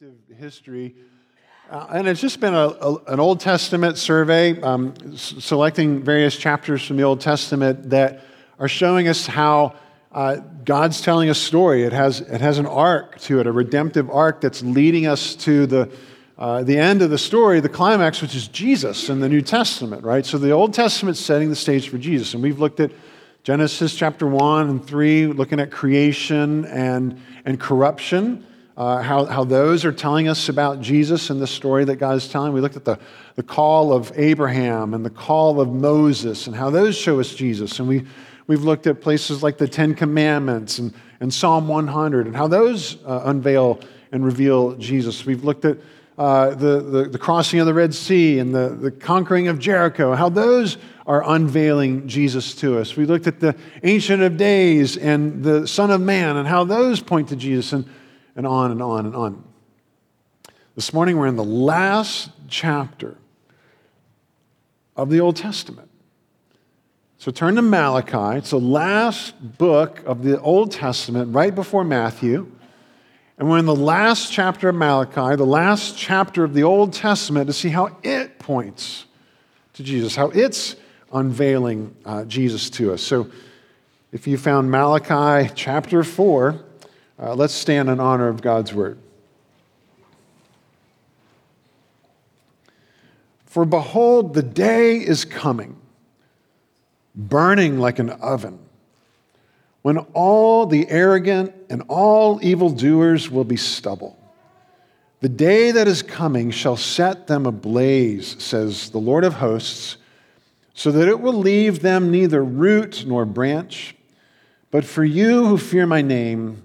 redemptive history. Uh, and it's just been a, a, an Old Testament survey, um, s- selecting various chapters from the Old Testament that are showing us how uh, God's telling a story. It has, it has an arc to it, a redemptive arc that's leading us to the, uh, the end of the story, the climax, which is Jesus in the New Testament, right? So the Old Testament's setting the stage for Jesus. And we've looked at Genesis chapter 1 and 3, looking at creation and, and corruption uh, how, how those are telling us about Jesus and the story that God is telling. We looked at the, the call of Abraham and the call of Moses and how those show us Jesus. And we, we've looked at places like the Ten Commandments and, and Psalm 100 and how those uh, unveil and reveal Jesus. We've looked at uh, the, the, the, crossing of the Red Sea and the, the conquering of Jericho, how those are unveiling Jesus to us. We looked at the Ancient of Days and the Son of Man and how those point to Jesus. And and on and on and on. This morning, we're in the last chapter of the Old Testament. So turn to Malachi. It's the last book of the Old Testament, right before Matthew. And we're in the last chapter of Malachi, the last chapter of the Old Testament, to see how it points to Jesus, how it's unveiling uh, Jesus to us. So if you found Malachi chapter 4, uh, let's stand in honor of God's word. For behold, the day is coming, burning like an oven, when all the arrogant and all evildoers will be stubble. The day that is coming shall set them ablaze, says the Lord of hosts, so that it will leave them neither root nor branch. But for you who fear my name,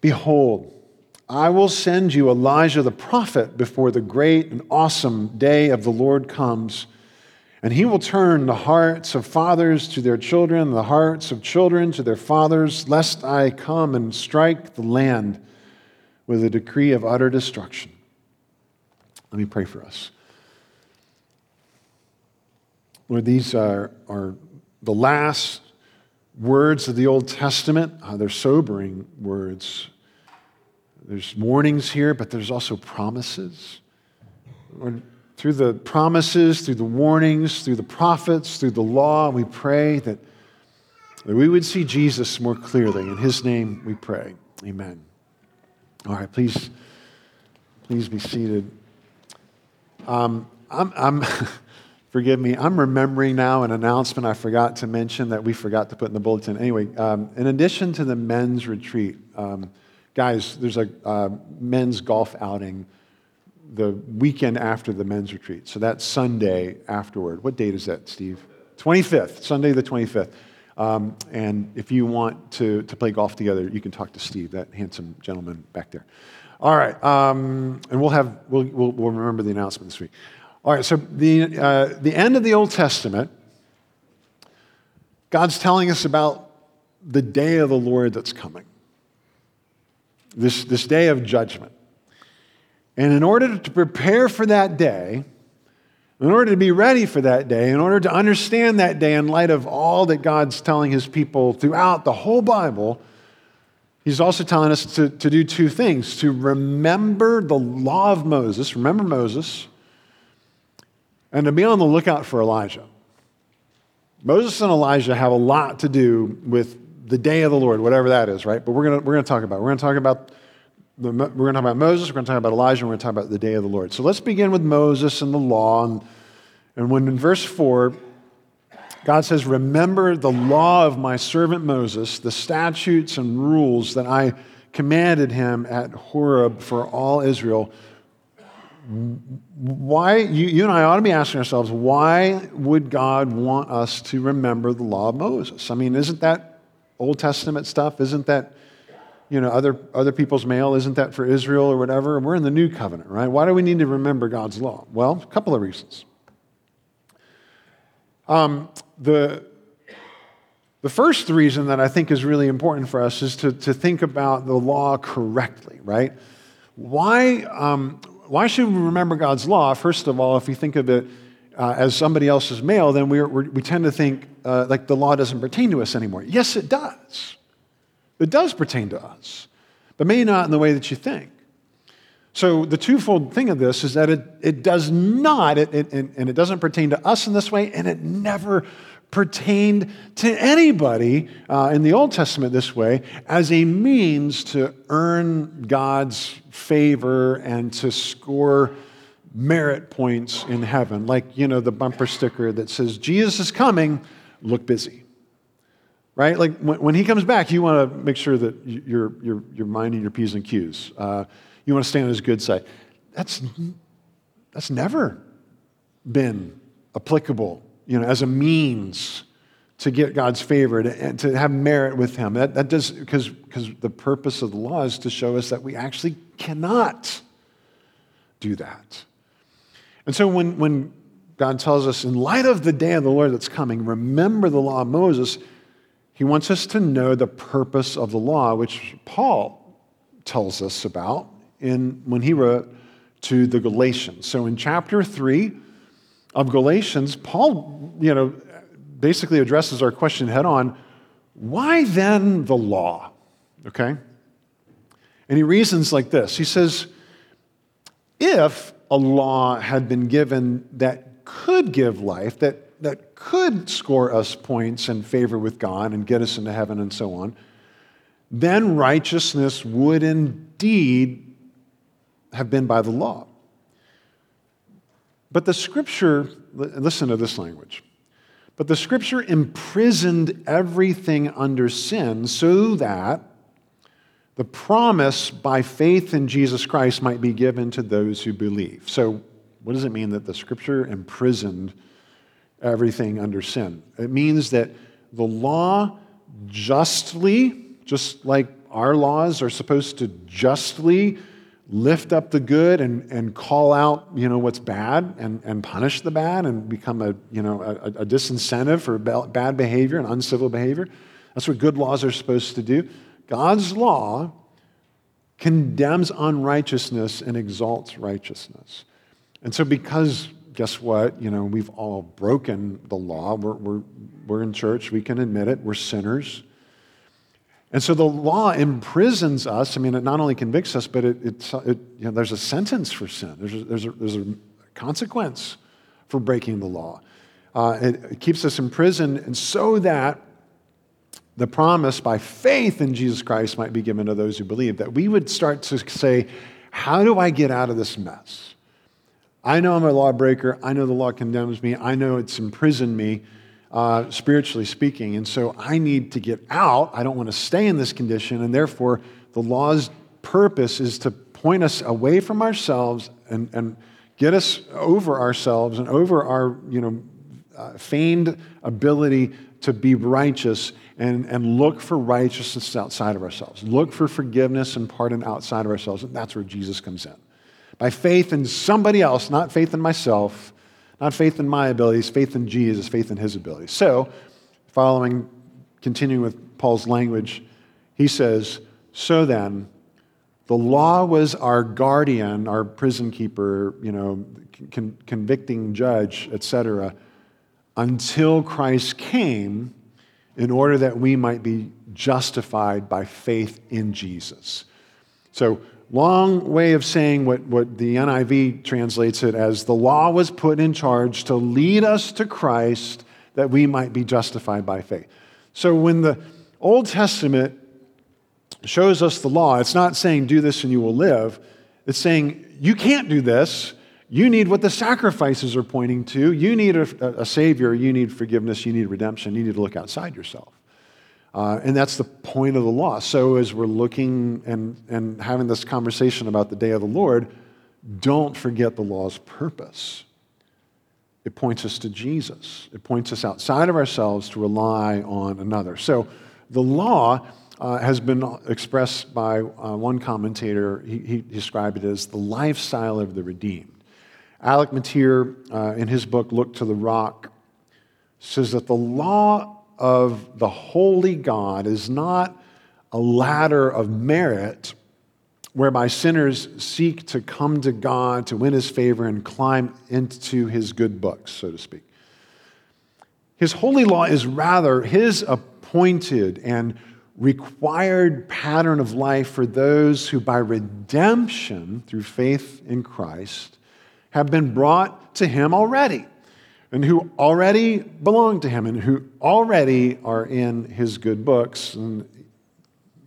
Behold, I will send you Elijah the prophet before the great and awesome day of the Lord comes. And he will turn the hearts of fathers to their children, the hearts of children to their fathers, lest I come and strike the land with a decree of utter destruction. Let me pray for us. Lord, these are, are the last words of the Old Testament. Uh, they're sobering words. There's warnings here, but there's also promises. Lord, through the promises, through the warnings, through the prophets, through the law, we pray that, that we would see Jesus more clearly. In his name we pray. Amen. All right, please, please be seated. Um, I'm, I'm Forgive me. I'm remembering now an announcement I forgot to mention that we forgot to put in the bulletin. Anyway, um, in addition to the men's retreat, um, guys, there's a uh, men's golf outing the weekend after the men's retreat. So that's Sunday afterward. What date is that, Steve? 25th, Sunday the 25th. Um, and if you want to, to play golf together, you can talk to Steve, that handsome gentleman back there. All right. Um, and we'll have, we'll, we'll, we'll remember the announcement this week. All right, so the, uh, the end of the Old Testament, God's telling us about the day of the Lord that's coming, this, this day of judgment. And in order to prepare for that day, in order to be ready for that day, in order to understand that day in light of all that God's telling his people throughout the whole Bible, he's also telling us to, to do two things to remember the law of Moses, remember Moses and to be on the lookout for Elijah. Moses and Elijah have a lot to do with the day of the Lord, whatever that is, right? But we're going we're gonna talk about it. We're going to talk about the, we're going to talk about Moses, we're going to talk about Elijah, we're going to talk about the day of the Lord. So let's begin with Moses and the law. And, and when in verse 4, God says, Remember the law of my servant Moses, the statutes and rules that I commanded him at Horeb for all Israel why, you, you and I ought to be asking ourselves, why would God want us to remember the law of Moses? I mean, isn't that Old Testament stuff? Isn't that you know, other, other people's mail? Isn't that for Israel or whatever? We're in the new covenant, right? Why do we need to remember God's law? Well, a couple of reasons. Um, the, the first reason that I think is really important for us is to, to think about the law correctly, right? Why, um, why should we remember God's law? First of all, if we think of it uh, as somebody else's mail, then we we tend to think uh, like the law doesn't pertain to us anymore. Yes, it does. It does pertain to us, but maybe not in the way that you think. So, the twofold thing of this is that it, it does not, it, it, and it doesn't pertain to us in this way, and it never pertained to anybody uh, in the Old Testament this way as a means to earn God's favor and to score merit points in heaven. Like, you know, the bumper sticker that says, Jesus is coming, look busy. Right? Like when, when he comes back, you want to make sure that you're, you're, you're minding your P's and Q's. Uh, you want to stay on his good side. That's, that's never been applicable you know, as a means to get God's favor and to have merit with Him. That, that does, because, the purpose of the law is to show us that we actually cannot do that. And so when, when God tells us, in light of the day of the Lord that's coming, remember the law of Moses, He wants us to know the purpose of the law, which Paul tells us about in, when he wrote to the Galatians. So in chapter 3, of Galatians, Paul, you know, basically addresses our question head on why then the law? Okay? And he reasons like this He says, if a law had been given that could give life, that, that could score us points and favor with God and get us into heaven and so on, then righteousness would indeed have been by the law. But the scripture, listen to this language. But the scripture imprisoned everything under sin so that the promise by faith in Jesus Christ might be given to those who believe. So, what does it mean that the scripture imprisoned everything under sin? It means that the law justly, just like our laws are supposed to justly lift up the good and, and call out you know what's bad and, and punish the bad and become a you know a, a disincentive for bad behavior and uncivil behavior. That's what good laws are supposed to do. God's law condemns unrighteousness and exalts righteousness. And so because guess what you know we've all broken the law we're, we're, we're in church we can admit it we're sinners and so the law imprisons us. I mean, it not only convicts us, but it, it, it you know, there's a sentence for sin, there's a, there's a, there's a consequence for breaking the law. Uh, it, it keeps us in prison, and so that the promise by faith in Jesus Christ might be given to those who believe, that we would start to say, How do I get out of this mess? I know I'm a lawbreaker. I know the law condemns me. I know it's imprisoned me uh, spiritually speaking. And so I need to get out. I don't want to stay in this condition. And therefore, the law's purpose is to point us away from ourselves and, and get us over ourselves and over our you know, uh, feigned ability to be righteous and, and look for righteousness outside of ourselves. Look for forgiveness and pardon outside of ourselves. And that's where Jesus comes in. By faith in somebody else, not faith in myself, not faith in my abilities, faith in Jesus, faith in his abilities. So, following, continuing with Paul's language, he says, So then, the law was our guardian, our prison keeper, you know, con- convicting judge, etc., until Christ came in order that we might be justified by faith in Jesus. So, long way of saying what, what the NIV translates it as the law was put in charge to lead us to Christ that we might be justified by faith. So when the Old Testament shows us the law, it's not saying do this and you will live. It's saying you can't do this. You need what the sacrifices are pointing to. You need a, a Savior. You need forgiveness. You need redemption. You need to look outside yourself. Uh, and that's the point of the law. So, as we're looking and, and having this conversation about the day of the Lord, don't forget the law's purpose. It points us to Jesus, it points us outside of ourselves to rely on another. So, the law uh, has been expressed by uh, one commentator. He, he, described it as the lifestyle of the redeemed. Alec Motyer, uh, in his book, Look to the Rock, says that the law of the holy God is not a ladder of merit whereby sinners seek to come to God to win his favor and climb into his good books, so to speak. His holy law is rather his appointed and required pattern of life for those who, by redemption through faith in Christ, have been brought to him already and who already belong to him and who already are in his good books. And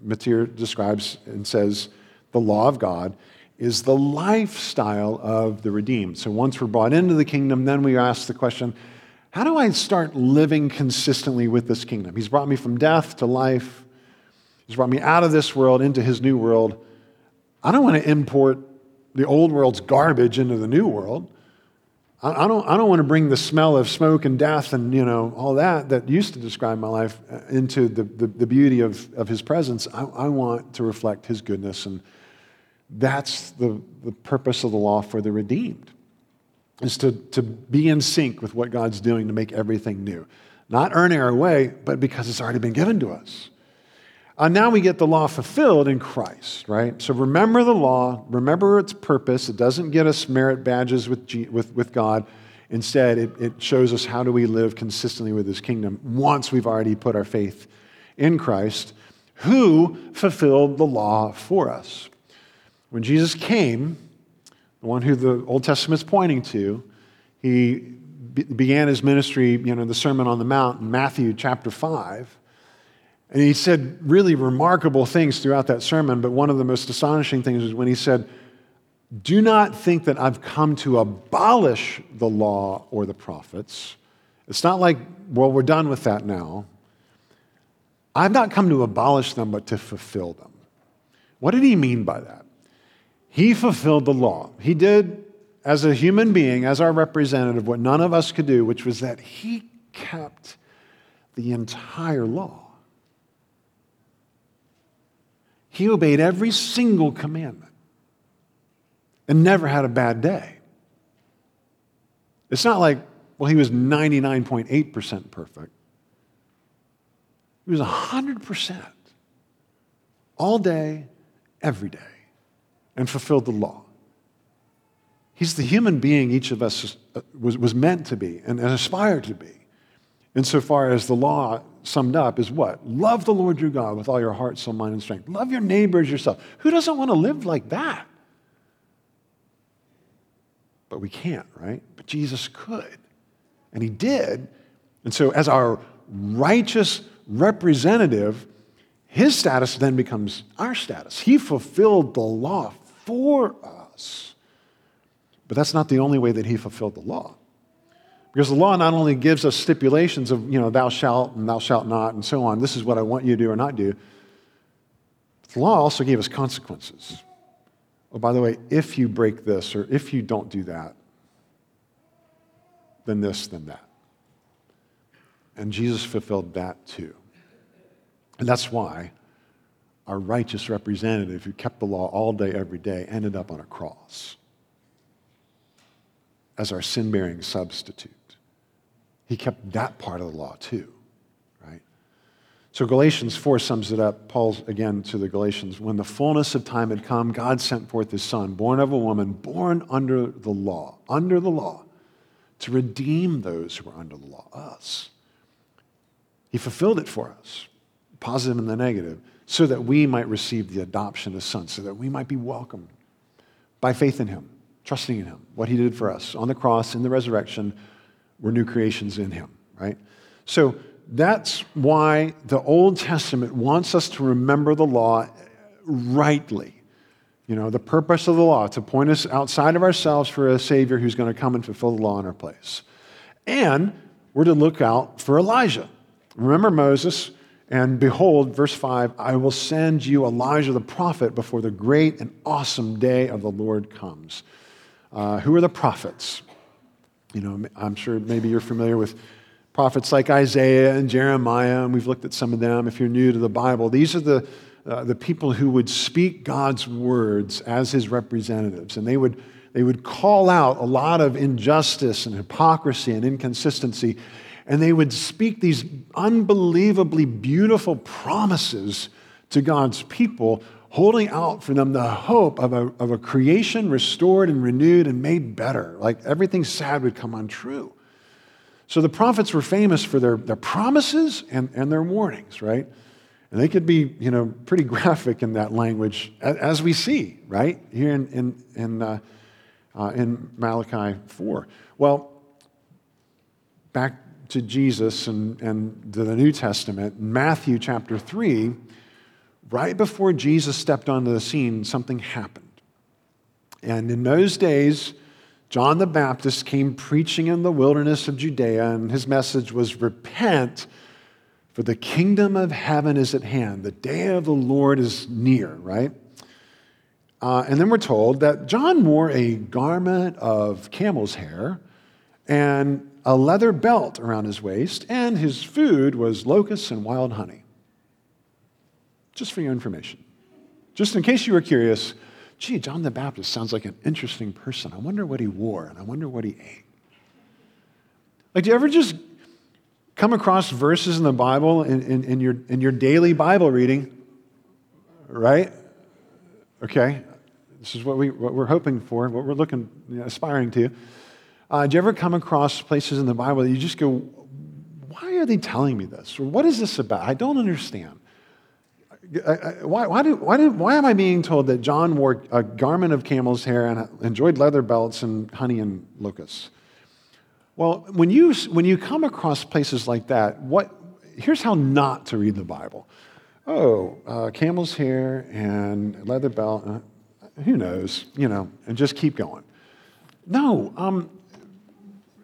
Motyer describes and says the law of God is the lifestyle of the redeemed. So once we're brought into the kingdom, then we ask the question how do I start living consistently with this kingdom? He's brought me from death to life, He's brought me out of this world into His new world. I don't want to import the old world's garbage into the new world. I, don't, I don't want to bring the smell of smoke and death and, you know, all that that used to describe my life uh, into the, the, the beauty of, of his presence. I, I want to reflect his goodness. And that's the, the purpose of the law for the redeemed, is to, to be in sync with what God's doing to make everything new. Not earning our way, but because it's already been given to us. Uh, now we get the law fulfilled in Christ, right? So remember the law, remember its purpose. It doesn't get us merit badges with, G, with, with God. Instead, it, it shows us how do we live consistently with his kingdom once we've already put our faith in Christ, who fulfilled the law for us. When Jesus came, the one who the Old Testament is pointing to, he be- began his ministry, you know, the Sermon on the Mount in Matthew chapter 5. And he said really remarkable things throughout that sermon, but one of the most astonishing things was when he said, Do not think that I've come to abolish the law or the prophets. It's not like, well, we're done with that now. I've not come to abolish them, but to fulfill them. What did he mean by that? He fulfilled the law. He did, as a human being, as our representative, what none of us could do, which was that he kept the entire law. He obeyed every single commandment and never had a bad day. It's not like, well, he was 99.8% perfect. He was 100% all day, every day, and fulfilled the law. He's the human being each of us uh, was, was meant to be and aspired to be, insofar as the law summed up is what? Love the Lord your God with all your heart, soul, mind, and strength. Love your neighbors yourself. Who doesn't want to live like that? But we can't, right? But Jesus could. And he did. And so, as our righteous representative, his status then becomes our status. He fulfilled the law for us. But that's not the only way that he fulfilled the law. Because the law not only gives us stipulations of, you know, thou shalt and thou shalt not and so on, this is what I want you to do or not do, the law also gave us consequences. Oh, by the way, if you break this or if you don't do that, then this, then that. And Jesus fulfilled that too. And that's why our righteous representative who kept the law all day, every day, ended up on a cross as our sin bearing substitute. He kept that part of the law too, right? So Galatians 4 sums it up. Paul's again to the Galatians. When the fullness of time had come, God sent forth his son, born of a woman, born under the law, under the law, to redeem those who were under the law, us. He fulfilled it for us, positive and the negative, so that we might receive the adoption as sons, so that we might be welcomed by faith in him, trusting in him, what he did for us on the cross, in the resurrection, we're new creations in Him, right? So that's why the Old Testament wants us to remember the law rightly. You know, the purpose of the law to point us outside of ourselves for a Savior who's going to come and fulfill the law in our place. And we're to look out for Elijah. Remember Moses, and behold, verse 5 I will send you Elijah the prophet before the great and awesome day of the Lord comes. Uh, who are the prophets? You know, I'm sure maybe you're familiar with Prophets like Isaiah and Jeremiah, and we've looked at some of them if you're new to the Bible. These are the, uh, the people who would speak God's words as his representatives, and they would, they would call out a lot of injustice and hypocrisy and inconsistency, and they would speak these unbelievably beautiful promises to God's people, holding out for them the hope of a, of a creation restored and renewed and made better. Like everything sad would come untrue. So the prophets were famous for their, their promises and, and their warnings, right? And they could be, you know, pretty graphic in that language, as we see, right, here in, in, in, uh, uh, in Malachi 4. Well, back to Jesus and, and to the New Testament, Matthew chapter 3, right before Jesus stepped onto the scene, something happened. And in those days, John the Baptist came preaching in the wilderness of Judea, and his message was repent, for the kingdom of heaven is at hand. The day of the Lord is near, right? Uh, and then we're told that John wore a garment of camel's hair and a leather belt around his waist, and his food was locusts and wild honey. Just for your information. Just in case you were curious, gee, John the Baptist sounds like an interesting person. I wonder what he wore and I wonder what he ate. Like, do you ever just come across verses in the Bible in, in, in, your, in your daily Bible reading? Right? Okay. This is what, we, what we're hoping for, what we're looking, you know, aspiring to. Uh, do you ever come across places in the Bible that you just go, why are they telling me this? Or what is this about? I don't understand why, why, do, why, do, why am I being told that John wore a garment of camel's hair and enjoyed leather belts and honey and locusts? Well, when you, when you come across places like that, what, here's how not to read the Bible. Oh, uh, camel's hair and leather belt, uh, who knows, you know, and just keep going. No, um,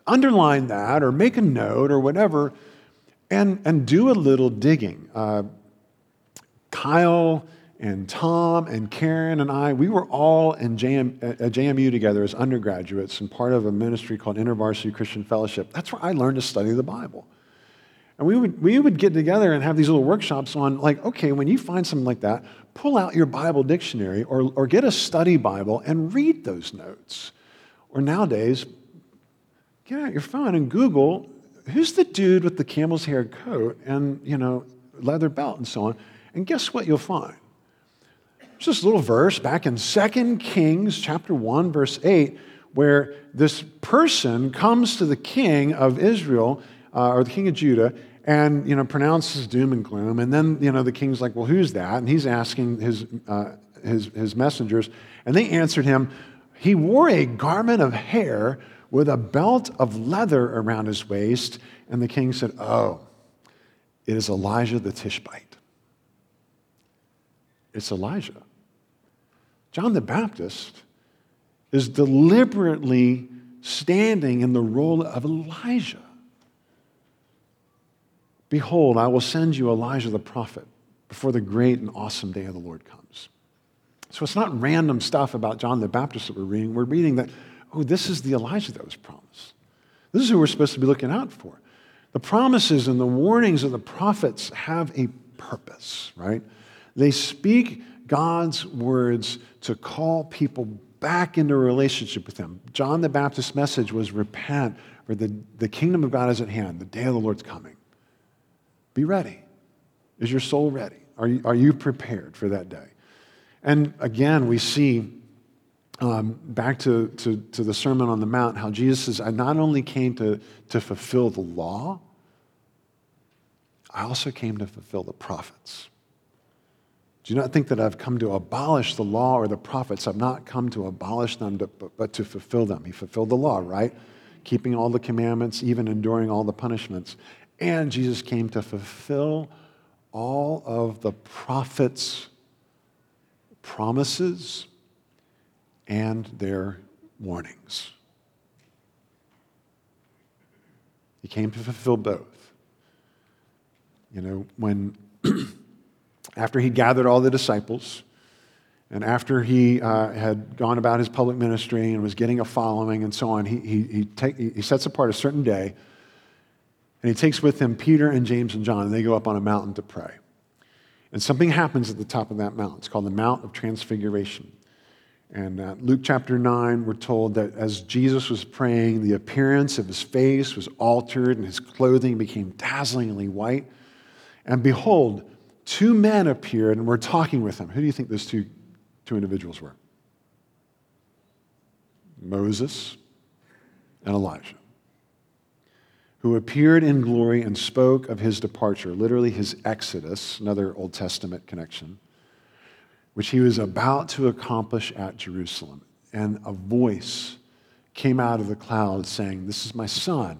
underline that or make a note or whatever and, and do a little digging. Uh, Kyle and Tom and Karen and I, we were all in JM, at uh, uh, JMU together as undergraduates and part of a ministry called InterVarsity Christian Fellowship. That's where I learned to study the Bible. And we would, we would get together and have these little workshops on, like, okay, when you find something like that, pull out your Bible dictionary or, or get a study Bible and read those notes. Or nowadays, get out your phone and Google who's the dude with the camel's hair coat and, you know, leather belt and so on and guess what you'll find? It's this little verse back in 2 Kings chapter 1, verse 8, where this person comes to the king of Israel, uh, or the king of Judah, and you know pronounces doom and gloom. And then you know the king's like, "Well, who's that?" And he's asking his uh, his, his messengers, and they answered him, "He wore a garment of hair with a belt of leather around his waist." And the king said, "Oh, it is Elijah the Tishbite." It's Elijah. John the Baptist is deliberately standing in the role of Elijah. Behold, I will send you Elijah the prophet before the great and awesome day of the Lord comes. So it's not random stuff about John the Baptist that we're reading. We're reading that, oh, this is the Elijah that was promised. This is who we're supposed to be looking out for. The promises and the warnings of the prophets have a purpose, right? They speak God's words to call people back into a relationship with Him. John the Baptist's message was repent, for the, the kingdom of God is at hand. The day of the Lord's coming. Be ready. Is your soul ready? Are you, are you prepared for that day? And again, we see um, back to, to, to the Sermon on the Mount how Jesus says, I not only came to, to fulfill the law, I also came to fulfill the prophets. Do not think that I've come to abolish the law or the prophets. I've not come to abolish them, but, to fulfill them. He fulfilled the law, right? Keeping all the commandments, even enduring all the punishments. And Jesus came to fulfill all of the prophets' promises and their warnings. He came to fulfill both. You know, when after he gathered all the disciples, and after he uh, had gone about his public ministry and was getting a following and so on, he, he, he, take, he sets apart a certain day And he takes with him Peter and James and John, and they go up on a mountain to pray. And something happens at the top of that mountain. It's called the Mount of Transfiguration. And uh, Luke chapter 9, we're told that as Jesus was praying, the appearance of his face was altered and his clothing became dazzlingly white. And behold, two men appeared and were talking with him. Who do you think those two, two individuals were? Moses and Elijah, who appeared in glory and spoke of his departure, literally his exodus, another Old Testament connection, which he was about to accomplish at Jerusalem. And a voice came out of the cloud saying, This is my son,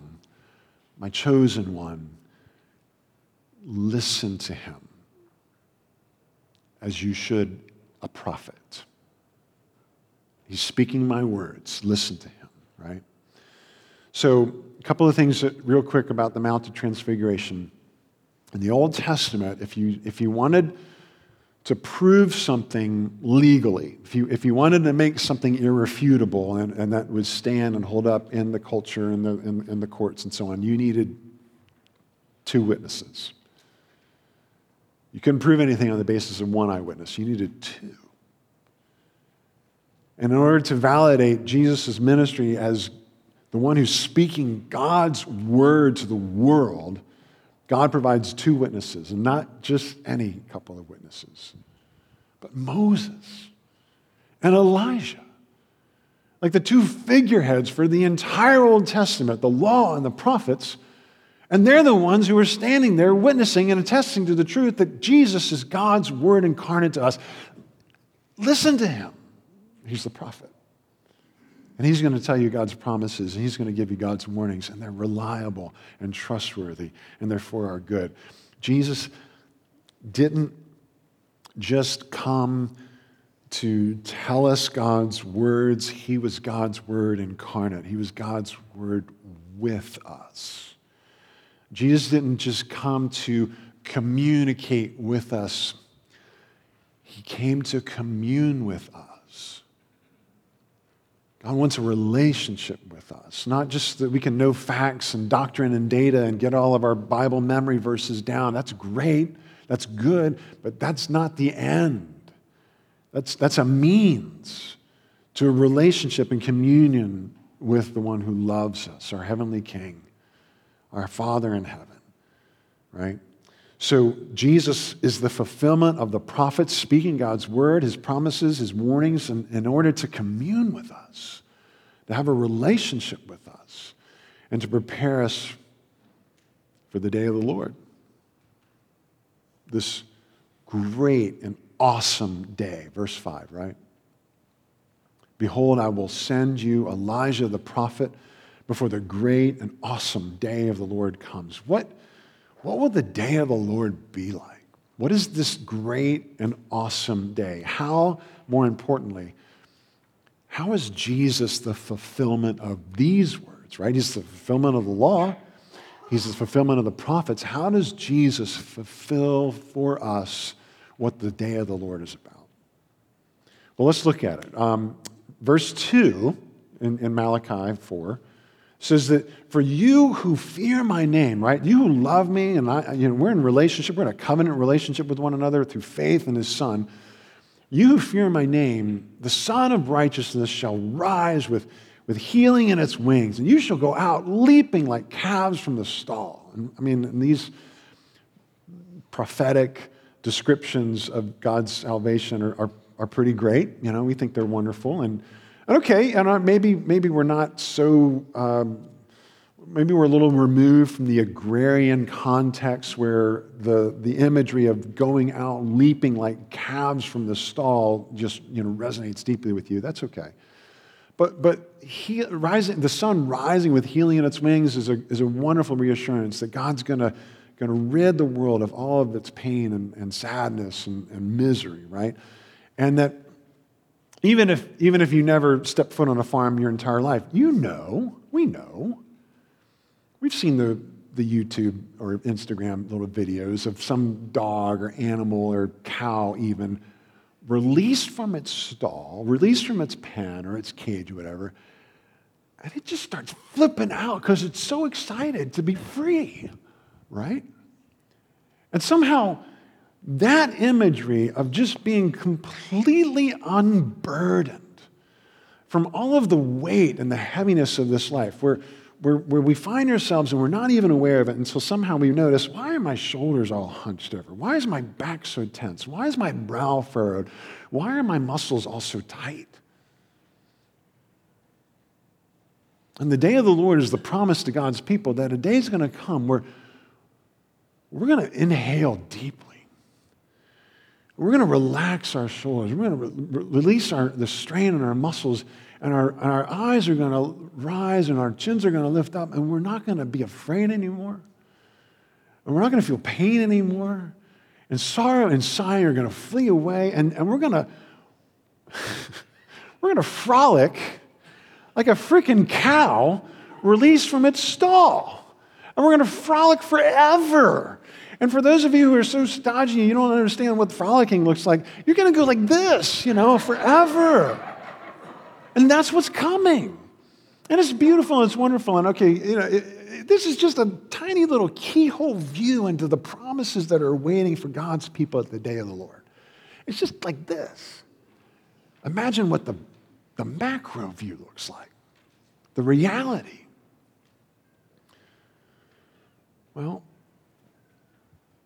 my chosen one. Listen to him as you should a prophet. He's speaking my words. Listen to him, right? So, a couple of things that, real quick about the Mount of Transfiguration. In the Old Testament, if you, if you wanted to prove something legally, if you, if you wanted to make something irrefutable and, and that would stand and hold up in the culture and the, in, in the courts and so on, you needed two witnesses. You couldn't prove anything on the basis of one eyewitness, you needed two. And in order to validate Jesus' ministry as the one who's speaking God's word to the world, God provides two witnesses, and not just any couple of witnesses, but Moses and Elijah. Like the two figureheads for the entire Old Testament, the law and the prophets. And they're the ones who are standing there witnessing and attesting to the truth that Jesus is God's word incarnate to us. Listen to him. He's the prophet. And he's going to tell you God's promises, and he's going to give you God's warnings, and they're reliable and trustworthy, and they're for our good. Jesus didn't just come to tell us God's words, he was God's word incarnate. He was God's word with us. Jesus didn't just come to communicate with us, he came to commune with us. God wants a relationship with us, not just that we can know facts and doctrine and data and get all of our Bible memory verses down. That's great, that's good, but that's not the end. That's, that's a means to a relationship and communion with the one who loves us, our heavenly King, our Father in heaven, right? So Jesus is the fulfillment of the prophets speaking God's word, his promises, his warnings, in, in order to commune with us, to have a relationship with us, and to prepare us for the day of the Lord. This great and awesome day. Verse 5, right? Behold, I will send you Elijah the prophet before the great and awesome day of the Lord comes. What? what will the day of the Lord be like? What is this great and awesome day? How, more importantly, how is Jesus the fulfillment of these words, right? He's the fulfillment of the law, he's the fulfillment of the prophets. How does Jesus fulfill for us what the day of the Lord is about? Well, let's look at it. Um, verse 2 in, in Malachi 4 says that for you who fear my name, right? You who love me, and I, you know, we're in relationship, we're in a covenant relationship with one another through faith in his son. You who fear my name, the Sun of righteousness shall rise with, with healing in its wings, and you shall go out leaping like calves from the stall. And, I mean, these prophetic descriptions of God's salvation are, are, are pretty great. You know, we think they're wonderful. And Okay, and maybe, maybe we're not so, um, maybe we're a little removed from the agrarian context where the, the imagery of going out leaping like calves from the stall just you know, resonates deeply with you. That's okay. But, but he, rising, the sun rising with healing in its wings is a, is a wonderful reassurance that God's going to going to rid the world of all of its pain and, and sadness and, and misery, right? And that even if, even if you never stepped foot on a farm your entire life, you know, we know. We've seen the, the YouTube or Instagram little videos of some dog or animal or cow, even released from its stall, released from its pen or its cage or whatever, and it just starts flipping out because it's so excited to be free, right? And somehow, that imagery of just being completely unburdened from all of the weight and the heaviness of this life, where, where, where we find ourselves and we're not even aware of it until somehow we notice why are my shoulders all hunched over? Why is my back so tense? Why is my brow furrowed? Why are my muscles all so tight? And the day of the Lord is the promise to God's people that a day is going to come where we're going to inhale deeply. We're going to relax our shoulders. We're going to re- release our, the strain in our muscles, and our, and our eyes are going to rise, and our chins are going to lift up, and we're not going to be afraid anymore. And we're not going to feel pain anymore. And sorrow and sighing are going to flee away, and, and we're going to we're going to frolic like a freaking cow released from its stall. And we're going to frolic forever. And for those of you who are so stodgy, you don't understand what frolicking looks like, you're going to go like this, you know, forever. And that's what's coming. And it's beautiful and it's wonderful. And okay, you know, it, it, this is just a tiny little keyhole view into the promises that are waiting for God's people at the day of the Lord. It's just like this. Imagine what the, the macro view looks like, the reality. Well,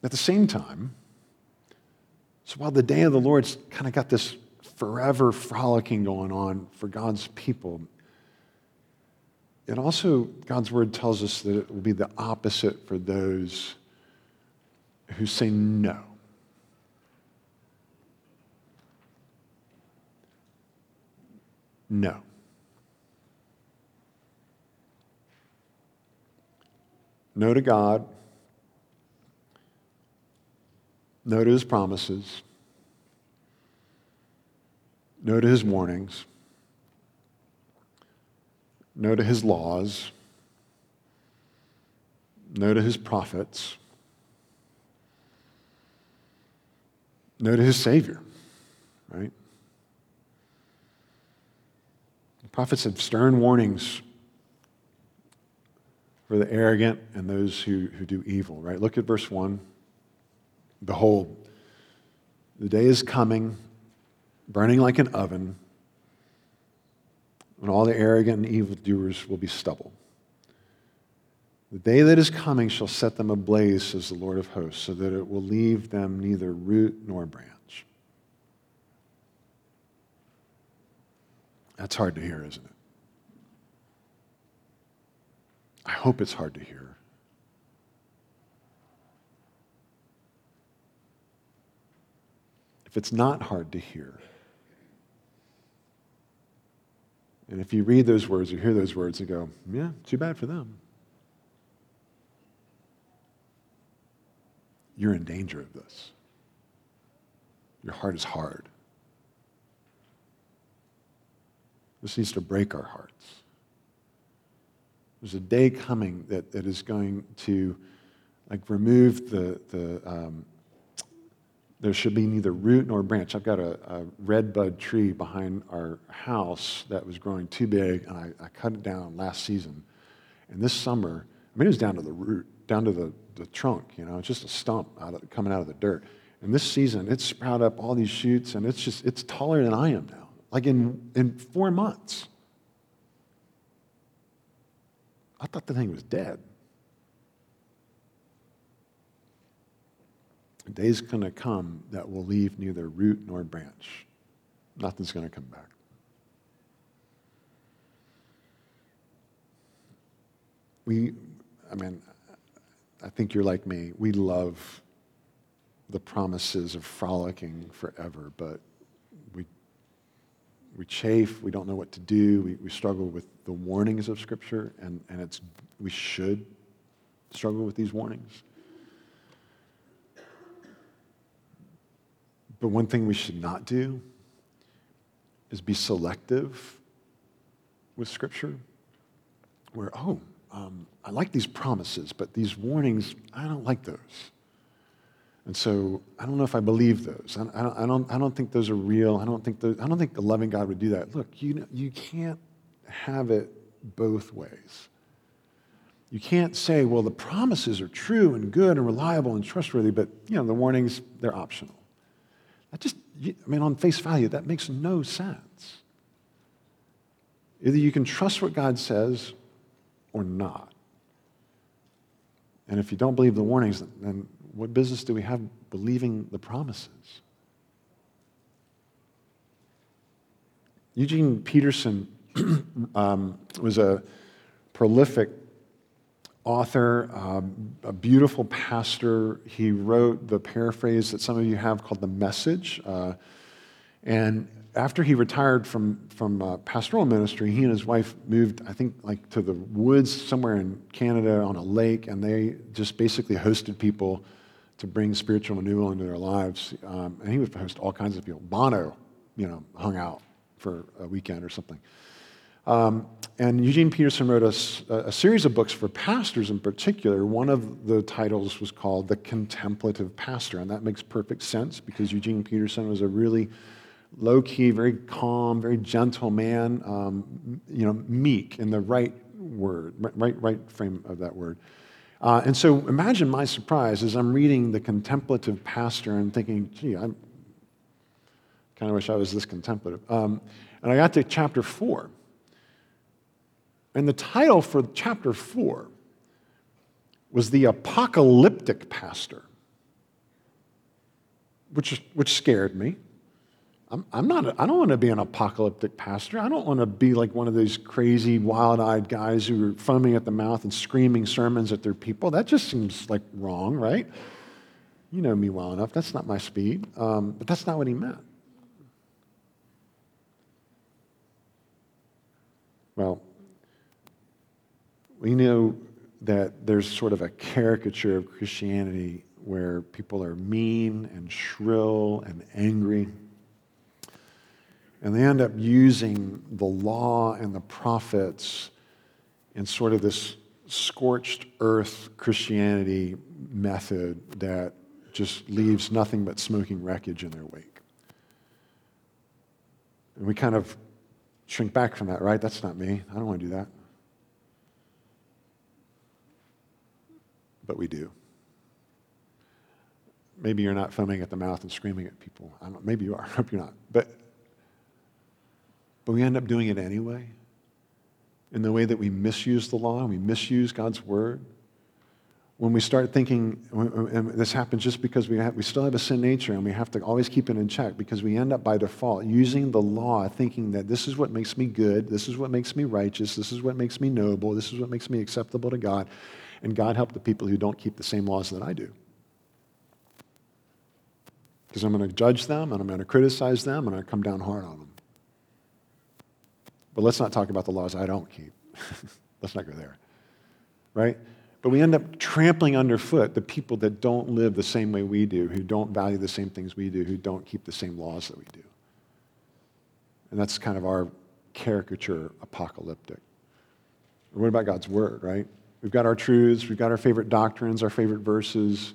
at the same time, so while the day of the Lord's kind of got this forever frolicking going on for God's people, it also, God's word tells us that it will be the opposite for those who say no. No. No to God no to his promises, no to his warnings, no to his laws, no to his prophets, no to his Savior, right? The prophets have stern warnings for the arrogant and those who, who do evil, right? Look at verse 1. Behold, the day is coming, burning like an oven, when all the arrogant and evildoers will be stubble. The day that is coming shall set them ablaze, says the Lord of hosts, so that it will leave them neither root nor branch. That's hard to hear, isn't it? I hope it's hard to hear. If it's not hard to hear. And if you read those words or hear those words and go, yeah, too bad for them, you're in danger of this. Your heart is hard. This needs to break our hearts. There's a day coming that, that is going to like remove the, the, um, there should be neither root nor branch. I've got a, a red bud tree behind our house that was growing too big, and I, I, cut it down last season. And this summer, I mean, it was down to the root, down to the, the trunk, you know, it's just a stump out of, coming out of the dirt. And this season, it's sprouted up all these shoots, and it's just, it's taller than I am now, like in, in four months. I thought the thing was dead. A day's going to come that will leave neither root nor branch. Nothing's going to come back. We, I mean, I think you're like me. We love the promises of frolicking forever, but we, we chafe, we don't know what to do, we, we struggle with the warnings of Scripture, and, and it's, we should struggle with these warnings. But one thing we should not do is be selective with Scripture, where, oh, um, I like these promises, but these warnings, I don't like those. And so I don't know if I believe those. I, I, don't, I, don't, I don't think those are real. I don't think, those, I don't think the loving God would do that. Look, you, you can't have it both ways. You can't say, well, the promises are true and good and reliable and trustworthy, but you know, the warnings, they're optional. That just, I mean, on face value, that makes no sense. Either you can trust what God says or not. And if you don't believe the warnings, then what business do we have believing the promises? Eugene Peterson um, was a prolific author, uh, a beautiful pastor. He wrote the paraphrase that some of you have called The Message. Uh, and after he retired from, from uh, pastoral ministry, he and his wife moved, I think, like to the woods somewhere in Canada on a lake, and they just basically hosted people to bring spiritual renewal into their lives. Um, and he would host all kinds of people. Bono, you know, hung out for a weekend or something. Um, and Eugene Peterson wrote a, a, series of books for pastors in particular. One of the titles was called The Contemplative Pastor, and that makes perfect sense because Eugene Peterson was a really low key, very calm, very gentle man, um, you know, meek in the right word, right, right frame of that word. Uh, and so imagine my surprise as I'm reading The Contemplative Pastor and thinking, gee, I kind of wish I was this contemplative. Um, and I got to chapter four. And the title for chapter four was The Apocalyptic Pastor, which, which scared me. I'm, I'm not, I don't want to be an apocalyptic pastor. I don't want to be like one of these crazy, wild eyed guys who are foaming at the mouth and screaming sermons at their people. That just seems like wrong, right? You know me well enough. That's not my speed. Um, but that's not what he meant. Well, we know that there's sort of a caricature of Christianity where people are mean and shrill and angry. And they end up using the law and the prophets in sort of this scorched earth Christianity method that just leaves nothing but smoking wreckage in their wake. And we kind of shrink back from that, right? That's not me. I don't want to do that. But we do. Maybe you're not foaming at the mouth and screaming at people. Maybe you are. I hope you're not. But, but we end up doing it anyway in the way that we misuse the law, and we misuse God's word. When we start thinking, and this happens just because we, have, we still have a sin nature and we have to always keep it in check because we end up by default using the law, thinking that this is what makes me good, this is what makes me righteous, this is what makes me noble, this is what makes me acceptable to God. And God help the people who don't keep the same laws that I do. Because I'm going to judge them and I'm going to criticize them and to come down hard on them. But let's not talk about the laws I don't keep. let's not go there. Right? But we end up trampling underfoot the people that don't live the same way we do, who don't value the same things we do, who don't keep the same laws that we do. And that's kind of our caricature apocalyptic. What about God's word, right? We've got our truths, we've got our favorite doctrines, our favorite verses,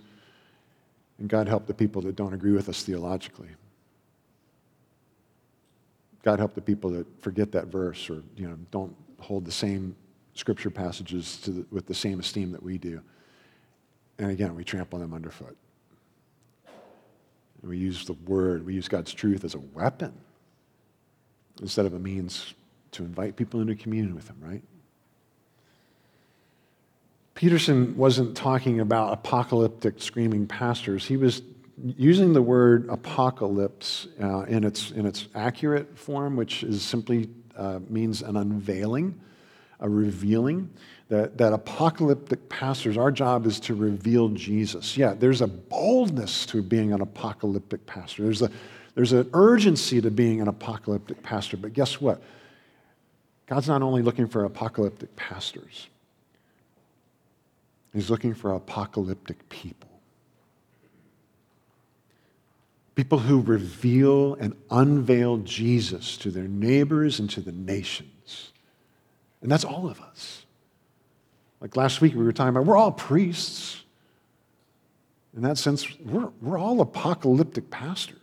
and God help the people that don't agree with us theologically. God help the people that forget that verse or you know, don't hold the same scripture passages the, with the same esteem that we do. And again, we trample them underfoot. And we use the word, we use God's truth as a weapon instead of a means to invite people into communion with Him, right? Peterson wasn't talking about apocalyptic screaming pastors. He was using the word apocalypse uh, in, its, in its accurate form, which is simply uh, means an unveiling, a revealing. That, that apocalyptic pastors, our job is to reveal Jesus. Yeah, there's a boldness to being an apocalyptic pastor. There's, a, there's an urgency to being an apocalyptic pastor. But guess what? God's not only looking for apocalyptic pastors. He's looking for apocalyptic people. People who reveal and unveil Jesus to their neighbors and to the nations. And that's all of us. Like last week, we were talking about we're all priests. In that sense, we're, we're all apocalyptic pastors.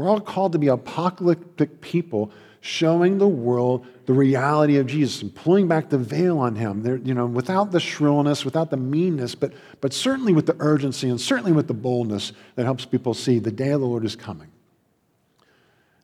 We're all called to be apocalyptic people showing the world the reality of Jesus and pulling back the veil on him, you know, without the shrillness, without the meanness, but, but certainly with the urgency and certainly with the boldness that helps people see the day of the Lord is coming.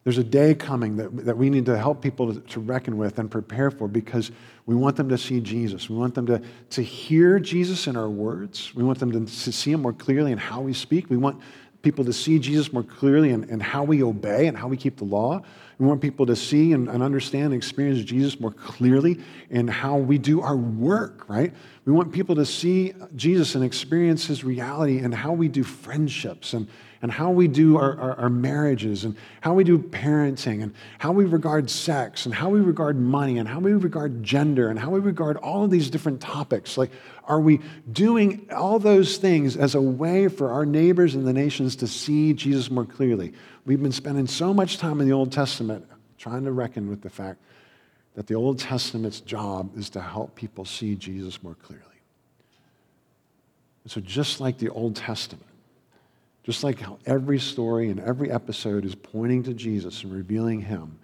There's a day coming that, that we need to help people to, to, reckon with and prepare for because we want them to see Jesus. We want them to, to hear Jesus in our words. We want them to, to see him more clearly in how we speak. We want people to see Jesus more clearly in, in how we obey and how we keep the law. We want people to see and, and understand and experience Jesus more clearly in how we do our work, right? We want people to see Jesus and experience his reality in how we do friendships and and how we do our, our, our, marriages and how we do parenting and how we regard sex and how we regard money and how we regard gender and how we regard all of these different topics. Like, are we doing all those things as a way for our neighbors and the nations to see Jesus more clearly? We've been spending so much time in the Old Testament trying to reckon with the fact that the Old Testament's job is to help people see Jesus more clearly. And so, just like the Old Testament, just like how every story and every episode is pointing to Jesus and revealing Him,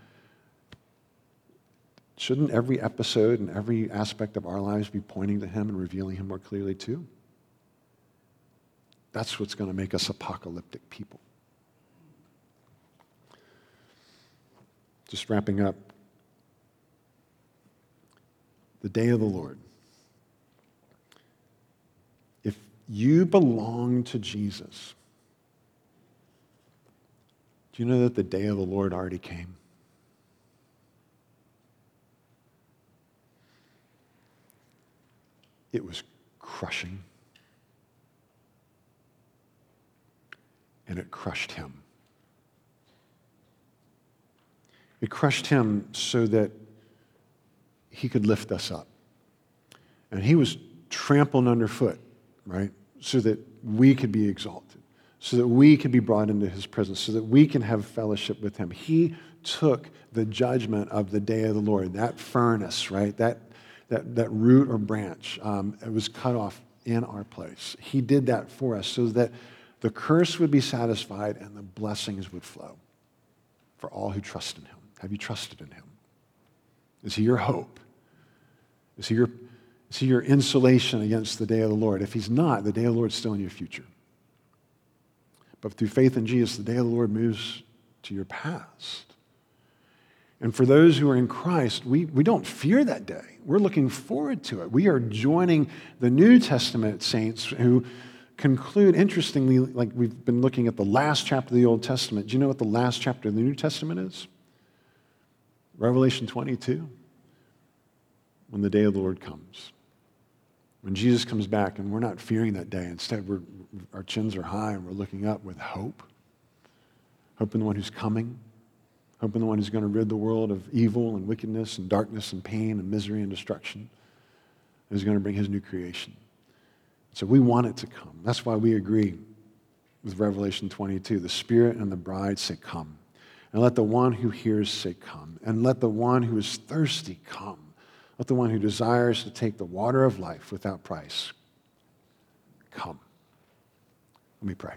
shouldn't every episode and every aspect of our lives be pointing to Him and revealing Him more clearly too? That's what's going to make us apocalyptic people. Just wrapping up the day of the Lord. If you belong to Jesus, do you know that the day of the Lord already came? It was crushing. And it crushed him. It crushed him so that he could lift us up. And he was trampled underfoot, right? So that we could be exalted so that we could be brought into his presence, so that we can have fellowship with him. He took the judgment of the day of the Lord, that furnace, right? That, that, that root or branch, um, it was cut off in our place. He did that for us so that the curse would be satisfied and the blessings would flow for all who trust in him. Have you trusted in him? Is he your hope? Is he your, is he your insulation against the day of the Lord? If he's not, the day of the Lord is still in your future. But through faith in Jesus, the day of the Lord moves to your past. And for those who are in Christ, we, we don't fear that day. We're looking forward to it. We are joining the New Testament saints who conclude, interestingly, like we've been looking at the last chapter of the Old Testament. Do you know what the last chapter of the New Testament is? Revelation 22. When the day of the Lord comes. When Jesus comes back and we're not fearing that day, instead we're, our chins are high and we're looking up with hope. Hope in the one who's coming. In the one who's going to rid the world of evil and wickedness and darkness and pain and misery and destruction. And is going to bring his new creation. So we want it to come. That's why we agree with Revelation 22. The Spirit and the bride say, Come. And let the one who hears say, Come. And let the one who is thirsty come. Let the one who desires to take the water of life without price come. Let me pray.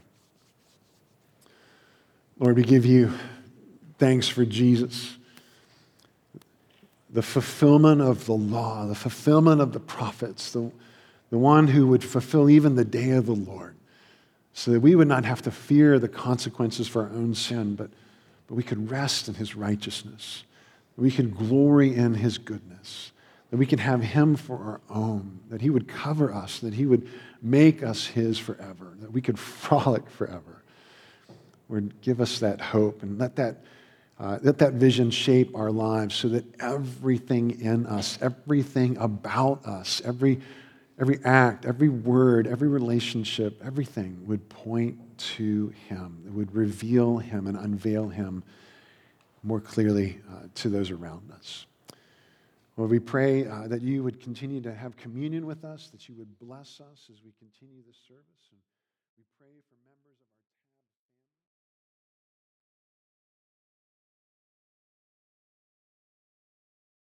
Lord, we give you thanks for Jesus, the fulfillment of the law, the fulfillment of the prophets, the, the one who would fulfill even the day of the Lord, so that we would not have to fear the consequences for our own sin, but, but we could rest in his righteousness. We could glory in his goodness. That we could have him for our own, that he would cover us, that he would make us his forever, that we could frolic forever. Lord, give us that hope and let that, uh, let that vision shape our lives so that everything in us, everything about us, every, every act, every word, every relationship, everything would point to him, it would reveal him and unveil him more clearly uh, to those around us. Lord, we pray uh, that you would continue to have communion with us, that you would bless us as we continue this service.